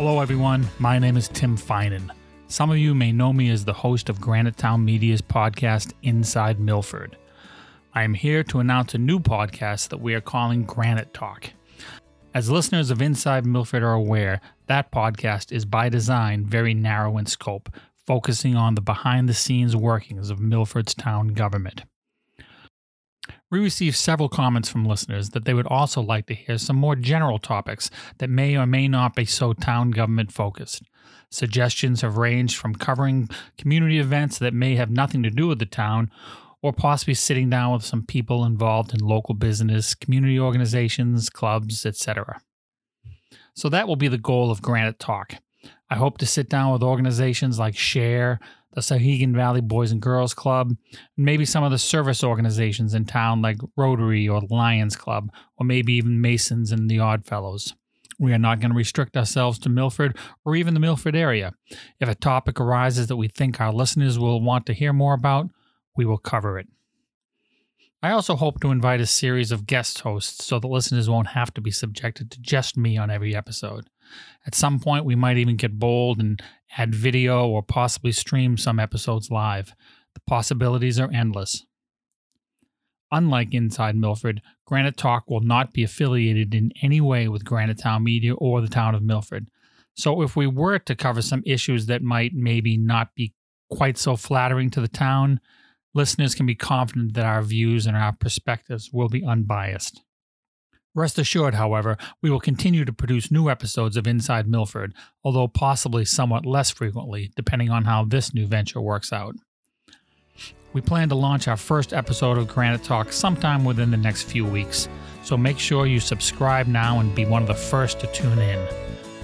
Hello, everyone. My name is Tim Finan. Some of you may know me as the host of Granite Town Media's podcast, Inside Milford. I am here to announce a new podcast that we are calling Granite Talk. As listeners of Inside Milford are aware, that podcast is by design very narrow in scope, focusing on the behind the scenes workings of Milford's town government. We received several comments from listeners that they would also like to hear some more general topics that may or may not be so town government focused. Suggestions have ranged from covering community events that may have nothing to do with the town, or possibly sitting down with some people involved in local business, community organizations, clubs, etc. So that will be the goal of Granite Talk. I hope to sit down with organizations like Share, the Souhegan Valley Boys and Girls Club, maybe some of the service organizations in town like Rotary or Lions Club, or maybe even Masons and the Odd Fellows. We are not going to restrict ourselves to Milford or even the Milford area. If a topic arises that we think our listeners will want to hear more about, we will cover it. I also hope to invite a series of guest hosts so the listeners won't have to be subjected to just me on every episode. At some point, we might even get bold and add video or possibly stream some episodes live. The possibilities are endless. Unlike Inside Milford, Granite Talk will not be affiliated in any way with Granite Town Media or the town of Milford. So if we were to cover some issues that might maybe not be quite so flattering to the town, listeners can be confident that our views and our perspectives will be unbiased. Rest assured, however, we will continue to produce new episodes of Inside Milford, although possibly somewhat less frequently, depending on how this new venture works out. We plan to launch our first episode of Granite Talk sometime within the next few weeks, so make sure you subscribe now and be one of the first to tune in.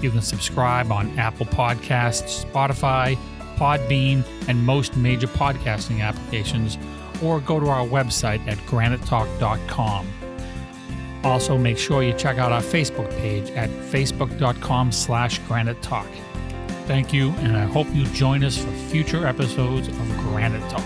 You can subscribe on Apple Podcasts, Spotify, Podbean, and most major podcasting applications, or go to our website at granitetalk.com. Also, make sure you check out our Facebook page at facebook.com slash granite talk. Thank you, and I hope you join us for future episodes of Granite Talk.